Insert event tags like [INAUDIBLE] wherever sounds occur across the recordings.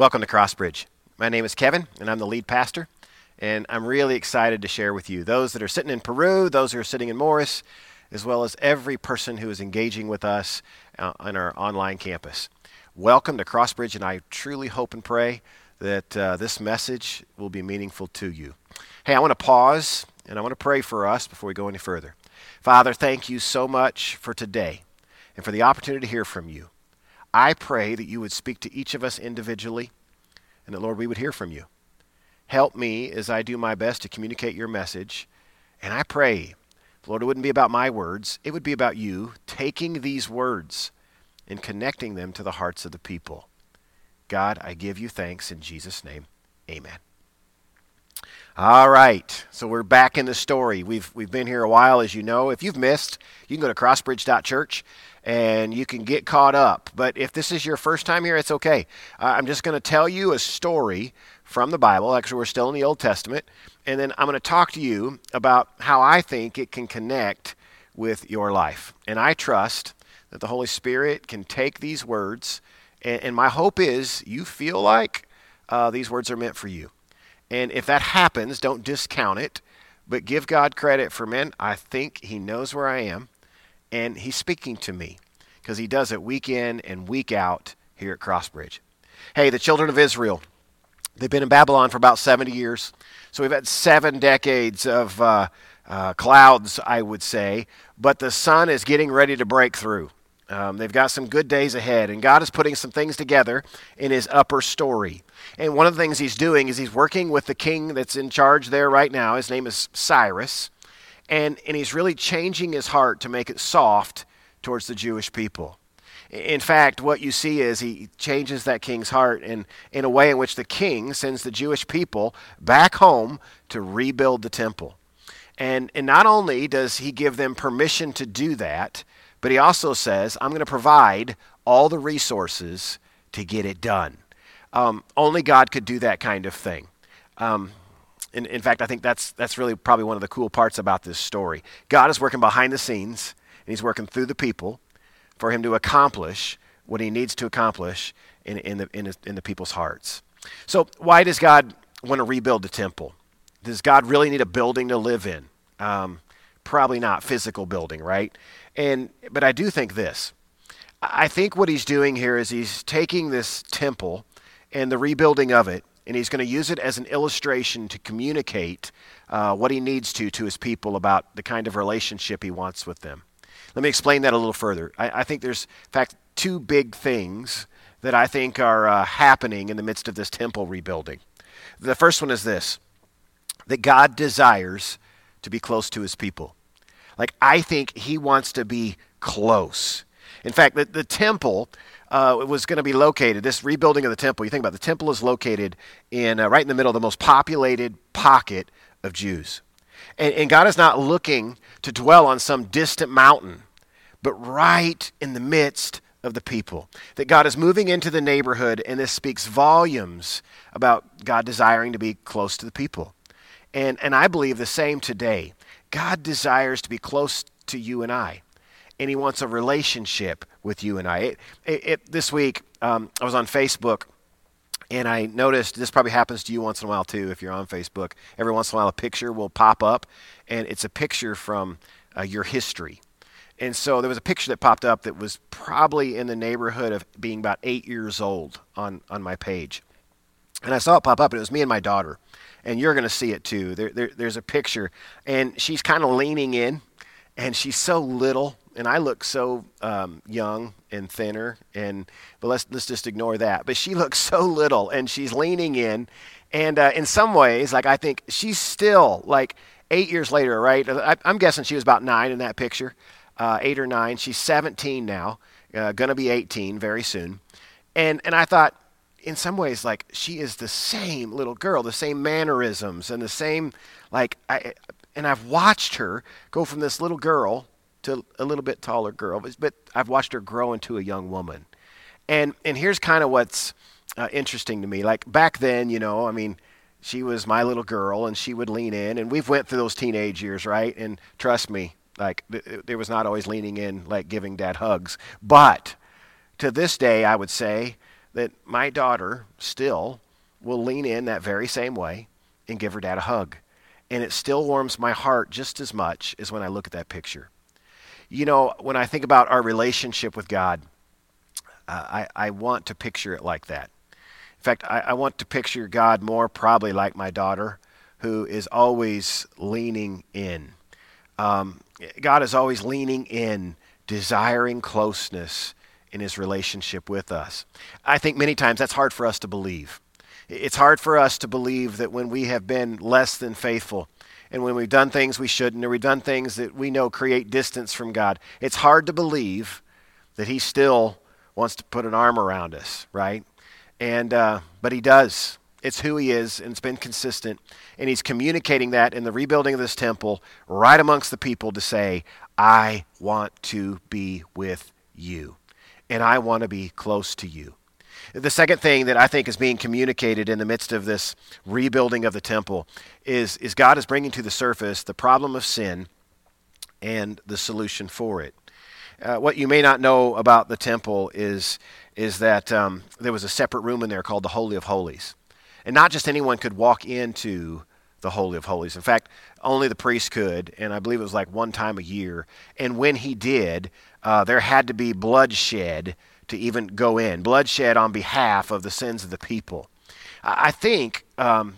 Welcome to Crossbridge. My name is Kevin, and I'm the lead pastor. And I'm really excited to share with you those that are sitting in Peru, those who are sitting in Morris, as well as every person who is engaging with us uh, on our online campus. Welcome to Crossbridge, and I truly hope and pray that uh, this message will be meaningful to you. Hey, I want to pause and I want to pray for us before we go any further. Father, thank you so much for today and for the opportunity to hear from you. I pray that you would speak to each of us individually and that, Lord, we would hear from you. Help me as I do my best to communicate your message. And I pray, Lord, it wouldn't be about my words, it would be about you taking these words and connecting them to the hearts of the people. God, I give you thanks in Jesus' name. Amen. All right, so we're back in the story. We've, we've been here a while, as you know. If you've missed, you can go to crossbridge.church and you can get caught up. But if this is your first time here, it's okay. Uh, I'm just going to tell you a story from the Bible. Actually, we're still in the Old Testament. And then I'm going to talk to you about how I think it can connect with your life. And I trust that the Holy Spirit can take these words, and, and my hope is you feel like uh, these words are meant for you. And if that happens, don't discount it, but give God credit for, men. I think He knows where I am and he's speaking to me because he does it week in and week out here at Crossbridge. Hey, the children of Israel, they've been in Babylon for about 70 years. So we've had seven decades of uh, uh, clouds, I would say, but the sun is getting ready to break through. Um, they've got some good days ahead, and God is putting some things together in His upper story. And one of the things He's doing is He's working with the king that's in charge there right now. His name is Cyrus and, and he's really changing his heart to make it soft towards the Jewish people. In fact, what you see is he changes that king's heart in, in a way in which the king sends the Jewish people back home to rebuild the temple. And, and not only does he give them permission to do that, but he also says, I'm going to provide all the resources to get it done. Um, only God could do that kind of thing. Um, in, in fact, I think that's, that's really probably one of the cool parts about this story. God is working behind the scenes, and He's working through the people for Him to accomplish what He needs to accomplish in, in, the, in, in the people's hearts. So, why does God want to rebuild the temple? Does God really need a building to live in? Um, probably not physical building, right? And but I do think this. I think what he's doing here is he's taking this temple and the rebuilding of it and he's going to use it as an illustration to communicate uh, what he needs to to his people about the kind of relationship he wants with them. Let me explain that a little further. I, I think there's, in fact, two big things that I think are uh, happening in the midst of this temple rebuilding. The first one is this that God desires to be close to his people. Like, I think he wants to be close. In fact, the, the temple uh, was going to be located, this rebuilding of the temple, you think about it, the temple is located in uh, right in the middle of the most populated pocket of Jews. And, and God is not looking to dwell on some distant mountain, but right in the midst of the people. That God is moving into the neighborhood, and this speaks volumes about God desiring to be close to the people. And, and I believe the same today. God desires to be close to you and I and he wants a relationship with you and I. It, it, it, this week, um, I was on Facebook, and I noticed this probably happens to you once in a while too if you're on Facebook. Every once in a while, a picture will pop up, and it's a picture from uh, your history. And so there was a picture that popped up that was probably in the neighborhood of being about eight years old on, on my page. And I saw it pop up, and it was me and my daughter. And you're going to see it too. There, there, there's a picture, and she's kind of leaning in, and she's so little and I look so um, young and thinner, and but let's let's just ignore that. But she [LAUGHS] looks so little, and she's leaning in, and uh, in some ways, like I think she's still like eight years later, right? I, am guessing she was about nine in that picture, uh, eight or nine. She's 17 now, uh, gonna be 18 very soon, and and I thought. In some ways, like she is the same little girl, the same mannerisms, and the same, like I, and I've watched her go from this little girl to a little bit taller girl, but I've watched her grow into a young woman. And and here's kind of what's uh, interesting to me. Like back then, you know, I mean, she was my little girl, and she would lean in, and we've went through those teenage years, right? And trust me, like th- there was not always leaning in, like giving dad hugs, but to this day, I would say that my daughter still will lean in that very same way and give her dad a hug. And it still warms my heart just as much as when I look at that picture. You know, when I think about our relationship with God, uh, I, I want to picture it like that. In fact, I, I want to picture God more probably like my daughter, who is always leaning in. Um, God is always leaning in, desiring closeness in his relationship with us. I think many times that's hard for us to believe. It's hard for us to believe that when we have been less than faithful and when we've done things we shouldn't or we've done things that we know create distance from God, it's hard to believe that he still wants to put an arm around us, right? And uh, but he does. It's who he is, and it's been consistent. And he's communicating that in the rebuilding of this temple right amongst the people to say, I want to be with you, and I want to be close to you. The second thing that I think is being communicated in the midst of this rebuilding of the temple is, is God is bringing to the surface the problem of sin and the solution for it. Uh, what you may not know about the temple is, is that um, there was a separate room in there called the Holy of Holies. And not just anyone could walk into the Holy of Holies. In fact, only the priest could, and I believe it was like one time a year. And when he did, uh, there had to be bloodshed to even go in, bloodshed on behalf of the sins of the people. I think um,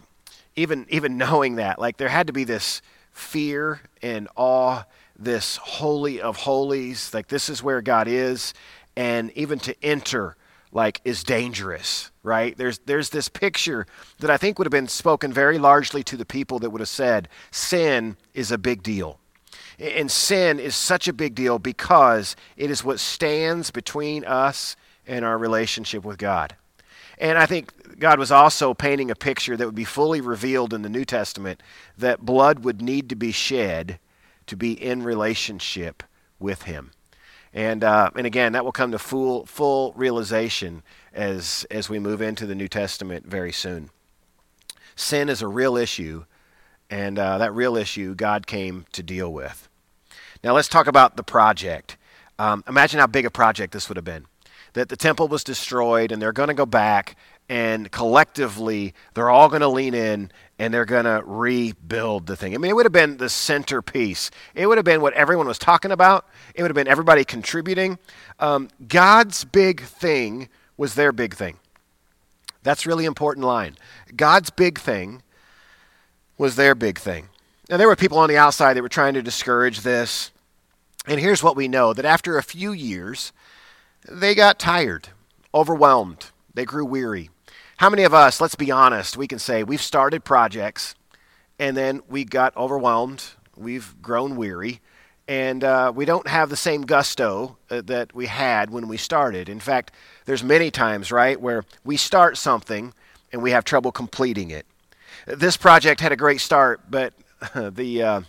even even knowing that, like there had to be this fear and awe, this holy of holies, like this is where God is, and even to enter like is dangerous, right? There's there's this picture that I think would have been spoken very largely to the people that would have said sin is a big deal. And sin is such a big deal because it is what stands between us and our relationship with God. And I think God was also painting a picture that would be fully revealed in the New Testament that blood would need to be shed to be in relationship with Him. And, uh, and again, that will come to full, full realization as, as we move into the New Testament very soon. Sin is a real issue, and uh, that real issue God came to deal with. Now, let's talk about the project. Um, imagine how big a project this would have been. That the temple was destroyed, and they're going to go back, and collectively, they're all going to lean in and they're going to rebuild the thing. I mean, it would have been the centerpiece. It would have been what everyone was talking about. It would have been everybody contributing. Um, God's big thing was their big thing. That's really important line. God's big thing was their big thing. Now, there were people on the outside that were trying to discourage this. And here's what we know that after a few years, they got tired, overwhelmed, they grew weary. How many of us, let's be honest, we can say we've started projects and then we got overwhelmed, we've grown weary, and uh, we don't have the same gusto uh, that we had when we started. In fact, there's many times, right, where we start something and we have trouble completing it. This project had a great start, but [LAUGHS] the uh,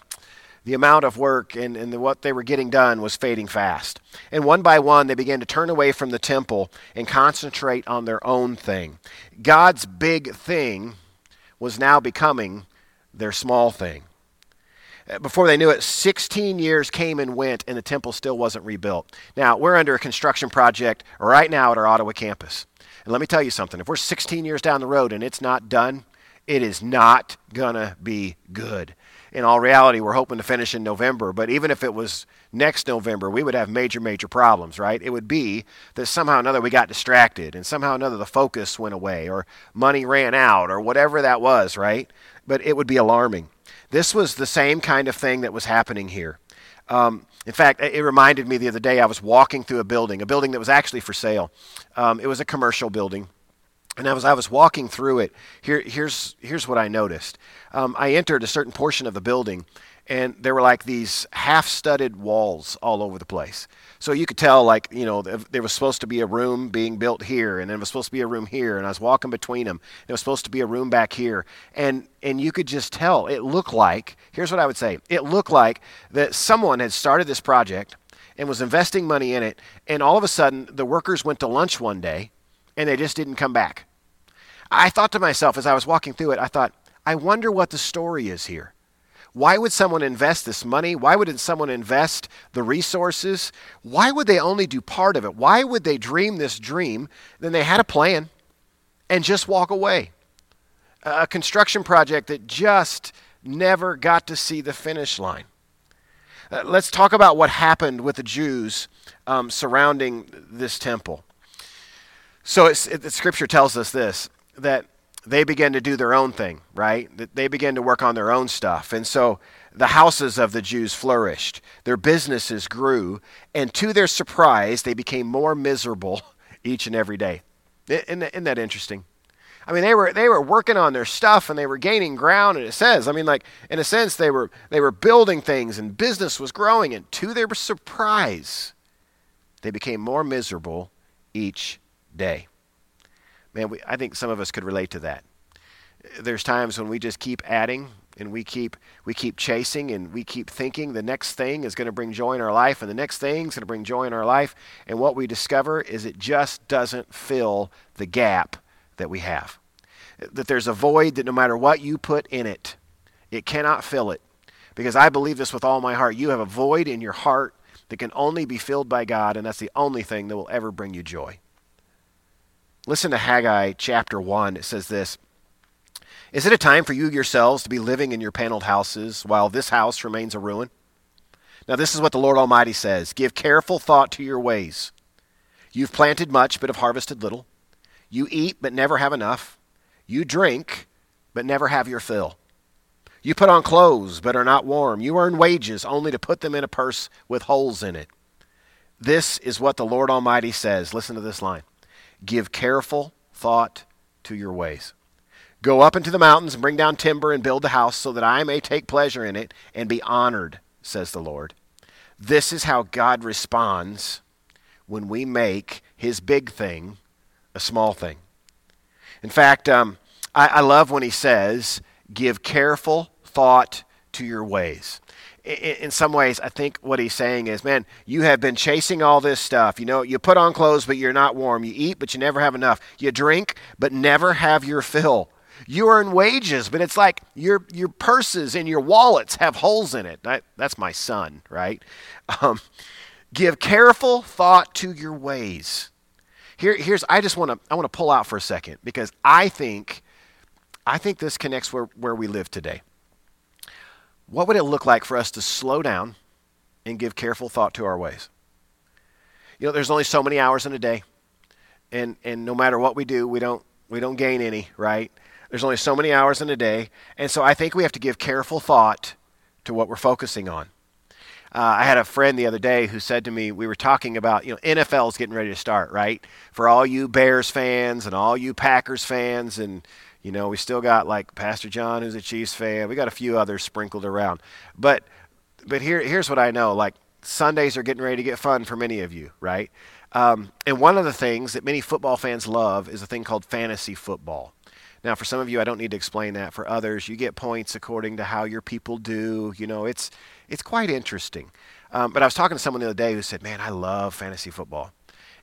the amount of work and, and the, what they were getting done was fading fast. And one by one, they began to turn away from the temple and concentrate on their own thing. God's big thing was now becoming their small thing. Uh, before they knew it, 16 years came and went, and the temple still wasn't rebuilt. Now, we're under a construction project right now at our Ottawa campus. And let me tell you something if we're 16 years down the road and it's not done, it is not going to be good in all reality, we're hoping to finish in November. But even if it was next November, we would have major, major problems, right? It would be that somehow or another we got distracted and somehow or another the focus went away or money ran out or whatever that was, right? But it would be alarming. This was the same kind of thing that was happening here. Um, in fact, it reminded me the other day I was walking through a building, a building that was actually for sale. Um, it was a commercial building. And as I was walking through it, here, here's, here's what I noticed. Um, I entered a certain portion of the building, and there were like these half studded walls all over the place. So you could tell, like, you know, there was supposed to be a room being built here, and then it was supposed to be a room here, and I was walking between them. There was supposed to be a room back here. And, and you could just tell, it looked like, here's what I would say it looked like that someone had started this project and was investing money in it, and all of a sudden the workers went to lunch one day and they just didn't come back. I thought to myself as I was walking through it, I thought, I wonder what the story is here. Why would someone invest this money? Why wouldn't someone invest the resources? Why would they only do part of it? Why would they dream this dream? Then they had a plan and just walk away. A construction project that just never got to see the finish line. Uh, let's talk about what happened with the Jews um, surrounding this temple. So it, the scripture tells us this that they began to do their own thing, right? That They began to work on their own stuff. And so the houses of the Jews flourished, their businesses grew, and to their surprise, they became more miserable [LAUGHS] each and every day. Isn't that interesting? I mean, they were they were working on their stuff and they were gaining ground. And it says, I mean, like in a sense, they were they were building things and business was growing. And to their surprise, they became more miserable each day. Man, we, I think some of us could relate to that. There's times when we just keep adding and we keep we keep chasing and we keep thinking the next thing is going to bring joy in our life and the next thing is going to bring joy in our life. And what we discover is it just doesn't fill the gap that we have. That there's a void that no matter what you put in it it cannot fill it. Because i believe this with all my heart. You have a void in your heart that can only be filled by god and that's the only thing that will ever bring you joy Listen to Haggai chapter 1. It says this Is it a time for you yourselves to be living in your paneled houses while this house remains a ruin? Now, this is what the Lord Almighty says Give careful thought to your ways. You've planted much, but have harvested little. You eat, but never have enough. You drink, but never have your fill. You put on clothes, but are not warm. You earn wages only to put them in a purse with holes in it. This is what the Lord Almighty says. Listen to this line Give careful thought to your ways. Go up into the mountains and bring down timber and build the house so that I may take pleasure in it and be honored, says the Lord. This is how God responds when we make his big thing a small thing. In fact, um, I, I love when he says, Give careful thought to your ways in some ways, I think what he's saying is, man, you have been chasing all this stuff. You know, you put on clothes, but you're not warm. You eat, but you never have enough. You drink, but never have your fill. You earn wages, but it's like your your purses and your wallets have holes in it. That, that's my son, right? Um, give careful thought to your ways. Here, here's I just want to I want to pull out for a second because I think I think this connects where, where we live today what would it look like for us to slow down and give careful thought to our ways? You know, there's only so many hours in a day, and and no matter what we do, we don't we don't gain any, right? There's only so many hours in a day, and so I think we have to give careful thought to what we're focusing on. Uh, I had a friend the other day who said to me, we were talking about, you know, NFL's getting ready to start, right? For all you Bears fans and all you Packers fans and you know, we still got like Pastor John, who's a Chiefs fan. We got a few others sprinkled around. But but here here's what I know: like Sundays are getting ready to get fun for many of you, right? Um, and one of the things that many football fans love is a thing called fantasy football. Now, for some of you, I don't need to explain that. For others, you get points according to how your people do. You know, it's it's quite interesting. Um, but I was talking to someone the other day who said, "Man, I love fantasy football."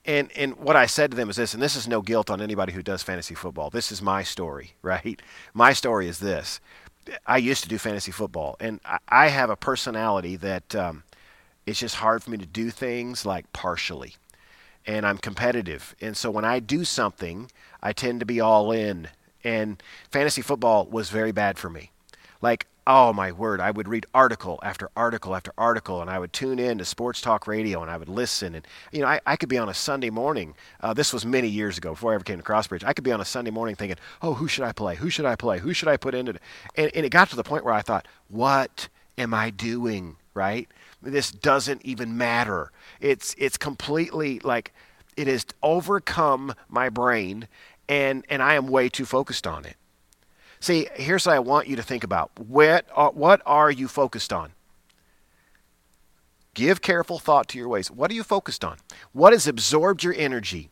And and what I said to them is this, and this is no guilt on anybody who does fantasy football. This is my story, [LAUGHS] right? My story is this. I used to do fantasy football, and I, I have a personality that um, it's just hard for me to do things like partially. And I'm competitive. And so when I do something, I tend to be all in. And fantasy football was very bad for me. Like oh my word, I would read article after article after article, and I would tune in to sports talk radio, and I would listen. And you know, I, I could be on a Sunday morning. Uh, this was many years ago before I ever came to Crossbridge. I could be on a Sunday morning thinking, oh, who should I play? Who should I play? Who should I put into it? And, and it got to the point where I thought, what am I doing? Right? This doesn't even matter. It's it's completely like it has overcome my brain, and and I am way too focused on it. See, here's what I want you to think about. What are, what are you focused on? Give careful thought to your ways. What are you focused on? What has absorbed your energy?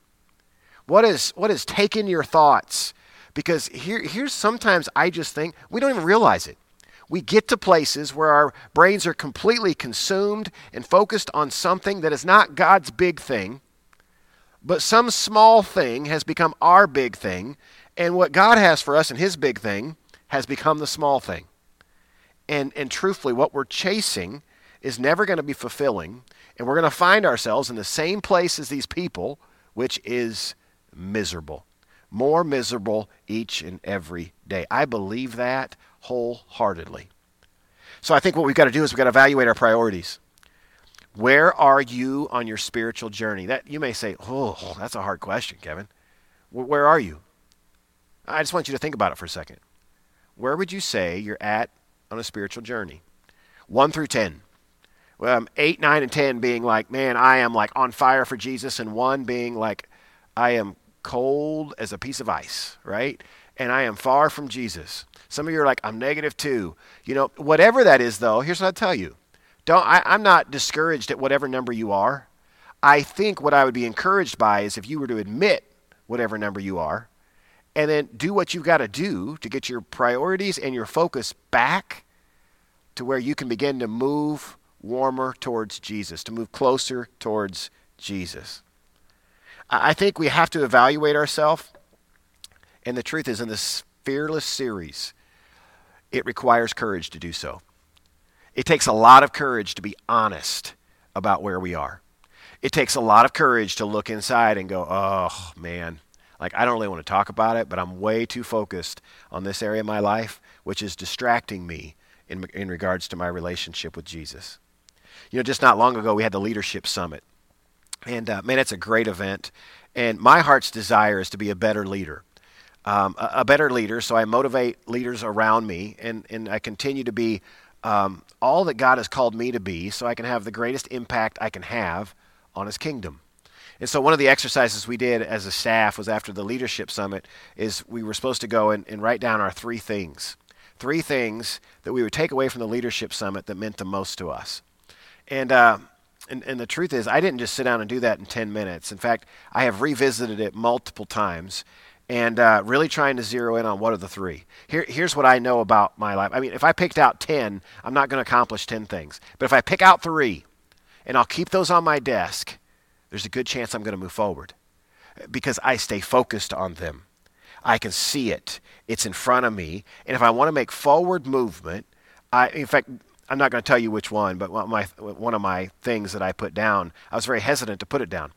What is what has taken your thoughts? Because here here's sometimes I just think we don't even realize it. We get to places where our brains are completely consumed and focused on something that is not God's big thing, but some small thing has become our big thing, and what God has for us and His big thing has become the small thing. And, and truthfully, what we're chasing is never going to be fulfilling. And we're going to find ourselves in the same place as these people, which is miserable. More miserable each and every day. I believe that wholeheartedly. So I think what we've got to do is we've got to evaluate our priorities. Where are you on your spiritual journey? That you may say, "Oh, that's a hard question, Kevin." Where are you? I just want you to think about it for a second. Where would you say you're at on a spiritual journey? 1 through 10. Well, um, 8, 9, and 10 being like, man, I am like on fire for Jesus, and 1 being like, I am cold as a piece of ice, right? And I am far from Jesus. Some of you are like, I'm negative 2. You know, whatever that is, though, here's what I tell you. Don't, I, I'm not discouraged at whatever number you are. I think what I would be encouraged by is if you were to admit whatever number you are and then do what you've got to do to get your priorities and your focus back to where you can begin to move warmer towards Jesus, to move closer towards Jesus. I think we have to evaluate ourselves. And the truth is, in this fearless series, it requires courage to do so. It takes a lot of courage to be honest about where we are. It takes a lot of courage to look inside and go, oh, man, like, I don't really want to talk about it, but I'm way too focused on this area of my life, which is distracting me in, in regards to my relationship with Jesus. You know, just not long ago, we had the Leadership Summit. And uh, man, it's a great event. And my heart's desire is to be a better leader. Um, a, a, better leader, so I motivate leaders around me, and, and I continue to be um, all that God has called me to be, so I can have the greatest impact I can have on His kingdom. And so one of the exercises we did as a staff was after the leadership summit is we were supposed to go and, and write down our three things. Three things that we would take away from the leadership summit that meant the most to us. And, uh, and, and the truth is, I didn't just sit down and do that in 10 minutes. In fact, I have revisited it multiple times and uh, really trying to zero in on what are the three. Here, here's what I know about my life. I mean, if I picked out 10, I'm not going to accomplish 10 things. But if I pick out three and I'll keep those on my desk, there's a good chance I'm going to move forward because I stay focused on them. I can see it. It's in front of me. And if I want to make forward movement, I, in fact, I'm not going to tell you which one, but one of, my, one of my things that I put down, I was very hesitant to put it down.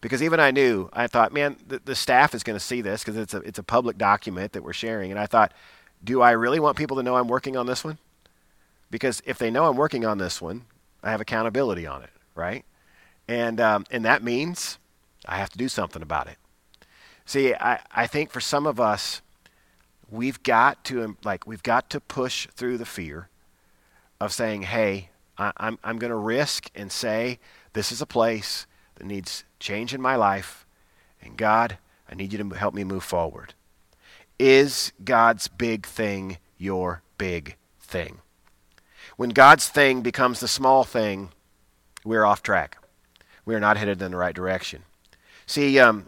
Because even I knew, I thought, man, the, the staff is going to see this because it's a, it's a public document that we're sharing. And I thought, do I really want people to know I'm working on this one? Because if they know I'm working on this one, I have accountability on it, right? And, um, and that means I have to do something about it. See, I, I think for some of us, we've got to like we've got to push through the fear of saying, "Hey, I, I'm I'm going to risk and say this is a place that needs change in my life, and God, I need you to help me move forward." Is God's big thing your big thing? When God's thing becomes the small thing, we're off track we are not headed in the right direction. See, um,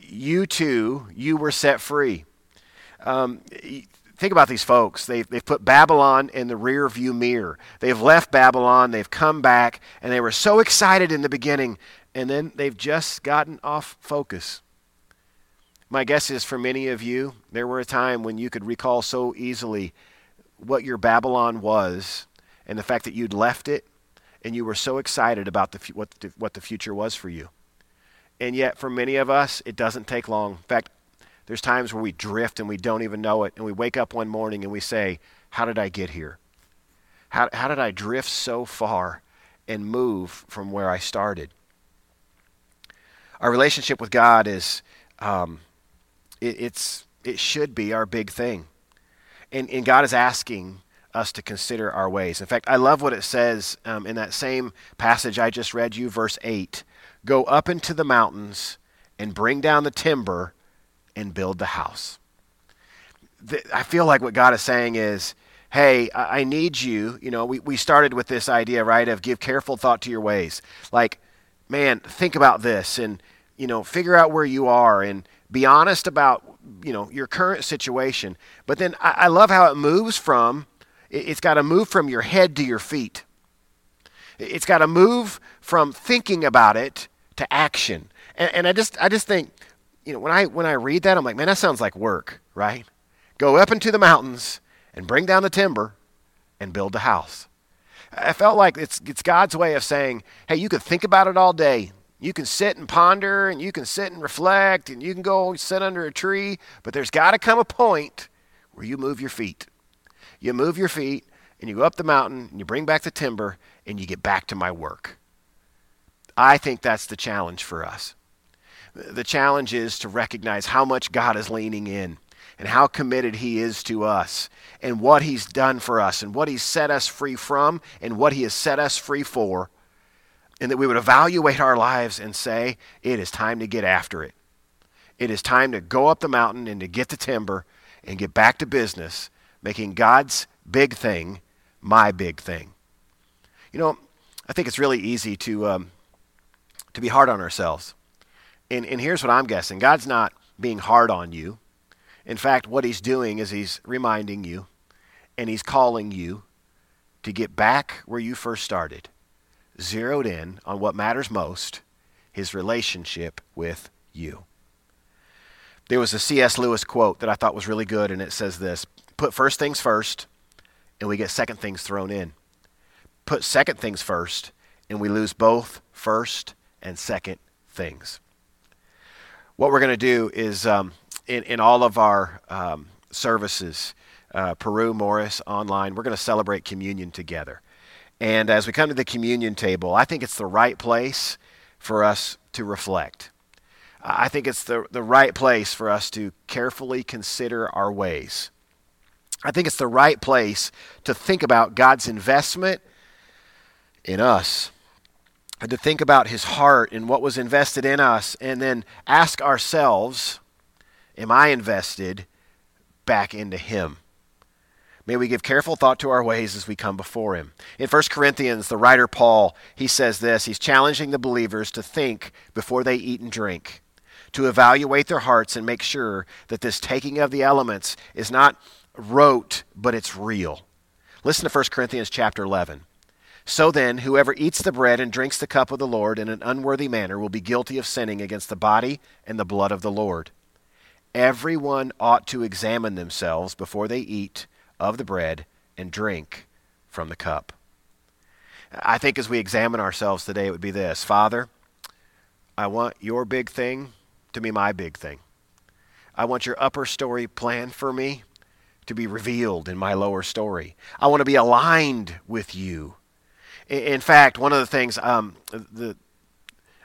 you too, you were set free. Um, think about these folks. They've, they've put Babylon in the rear view mirror. They've left Babylon, they've come back, and they were so excited in the beginning, and then they've just gotten off focus. My guess is for many of you, there were a time when you could recall so easily what your Babylon was and the fact that you'd left it and you were so excited about the, what, the, what the future was for you. And yet, for many of us, it doesn't take long. In fact, there's times where we drift and we don't even know it, and we wake up one morning and we say, How did I get here? How, how did I drift so far and move from where I started? Our relationship with God is, um, it, it's, it should be our big thing. And, and God is asking us to consider our ways. In fact, I love what it says um, in that same passage I just read you, verse 8 Go up into the mountains and bring down the timber and build the house. The, I feel like what God is saying is, hey, I, I need you. You know, we, we started with this idea, right, of give careful thought to your ways. Like, man, think about this and, you know, figure out where you are and be honest about, you know, your current situation. But then I, I love how it moves from it's got to move from your head to your feet. It's got to move from thinking about it to action. And, and I just I just think, you know, when I when I read that, I'm like, man, that sounds like work, right? Go up into the mountains and bring down the timber and build the house. I felt like it's, it's God's way of saying, hey, you could think about it all day. You can sit and ponder and you can sit and reflect and you can go sit under a tree, but there's got to come a point where you move your feet. You move your feet and you go up the mountain and you bring back the timber and you get back to my work. I think that's the challenge for us. The challenge is to recognize how much God is leaning in and how committed He is to us and what He's done for us and what He's set us free from and what He has set us free for. And that we would evaluate our lives and say, it is time to get after it. It is time to go up the mountain and to get the timber and get back to business, making God's big thing my big thing. You know, I think it's really easy to, um, to be hard on ourselves. And, and here's what I'm guessing God's not being hard on you. In fact, what He's doing is He's reminding you and He's calling you to get back where you first started, zeroed in on what matters most His relationship with you. There was a C.S. Lewis quote that I thought was really good, and it says this Put first things first, and we get second things thrown in. Put second things first, and we lose both first and second things. What we're going to do is um, in, in all of our um, services, uh, Peru, Morris, online, we're going to celebrate communion together. And as we come to the communion table, I think it's the right place for us to reflect. I think it's the, the right place for us to carefully consider our ways. I think it's the right place to think about God's investment in us and to think about his heart and what was invested in us and then ask ourselves, Am I invested back into him? May we give careful thought to our ways as we come before him. In 1 Corinthians, the writer Paul, he says this. He's challenging the believers to think before they eat and drink, to evaluate their hearts and make sure that this taking of the elements is not rote, but it's real. Listen to 1 Corinthians chapter 11. So then, whoever eats the bread and drinks the cup of the Lord in an unworthy manner will be guilty of sinning against the body and the blood of the Lord. Everyone ought to examine themselves before they eat of the bread and drink from the cup. I think as we examine ourselves today, it would be this Father, I want your big thing to be my big thing. I want your upper story plan for me to be revealed in my lower story. I want to be aligned with you. In fact, one of the things, um, the,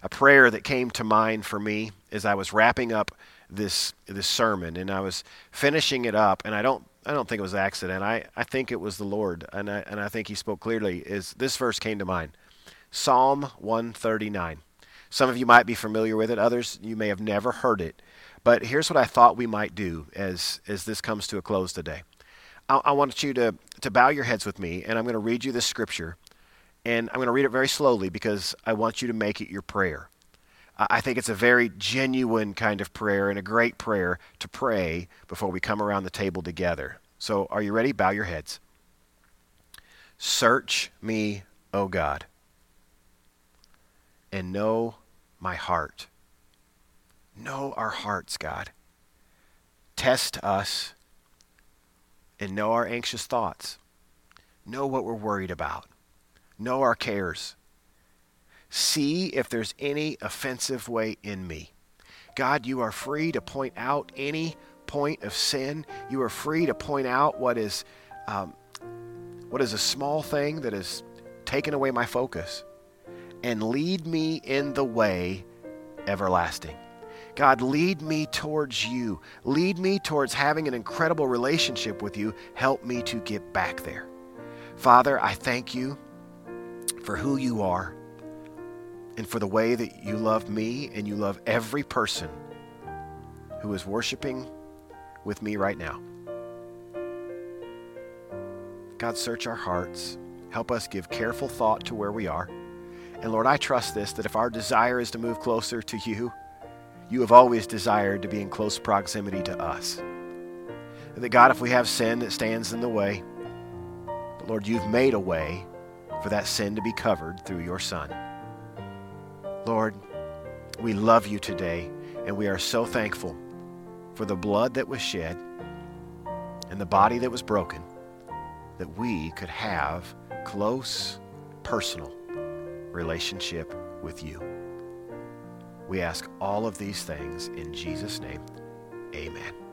a prayer that came to mind for me as I was wrapping up this this sermon and I was finishing it up, and I don't I don't think it was accident. I, I think it was the Lord, and I, and I think He spoke clearly. Is this verse came to mind? Psalm 139. Some of you might be familiar with it. Others you may have never heard it. But here's what I thought we might do as, as this comes to a close today. I, I want you to, to bow your heads with me, and I'm going to read you this scripture. And I'm going to read it very slowly because I want you to make it your prayer. I think it's a very genuine kind of prayer and a great prayer to pray before we come around the table together. So, are you ready? Bow your heads. Search me, O God, and know my heart. Know our hearts, God. Test us and know our anxious thoughts. Know what we're worried about. Know our cares. See if there's any offensive way in me. God, you are free to point out any point of sin. You are free to point out what is, um, what is a small thing that has taken away my focus and lead me in the way everlasting. God, lead me towards you. Lead me towards having an incredible relationship with you. Help me to get back there. Father, I thank you for who you are and for the way that you love me and you love every person who is worshiping with me right now. God, search our hearts. Help us give careful thought to where we are. And Lord, I trust this that if our desire is to move closer to you, you have always desired to be in close proximity to us. And that God, if we have sin that stands in the way, Lord, you've made a way for that sin to be covered through your Son. Lord, we love you today, and we are so thankful for the blood that was shed and the body that was broken that we could have close, personal relationship with you. We ask all of these things in Jesus' name. Amen.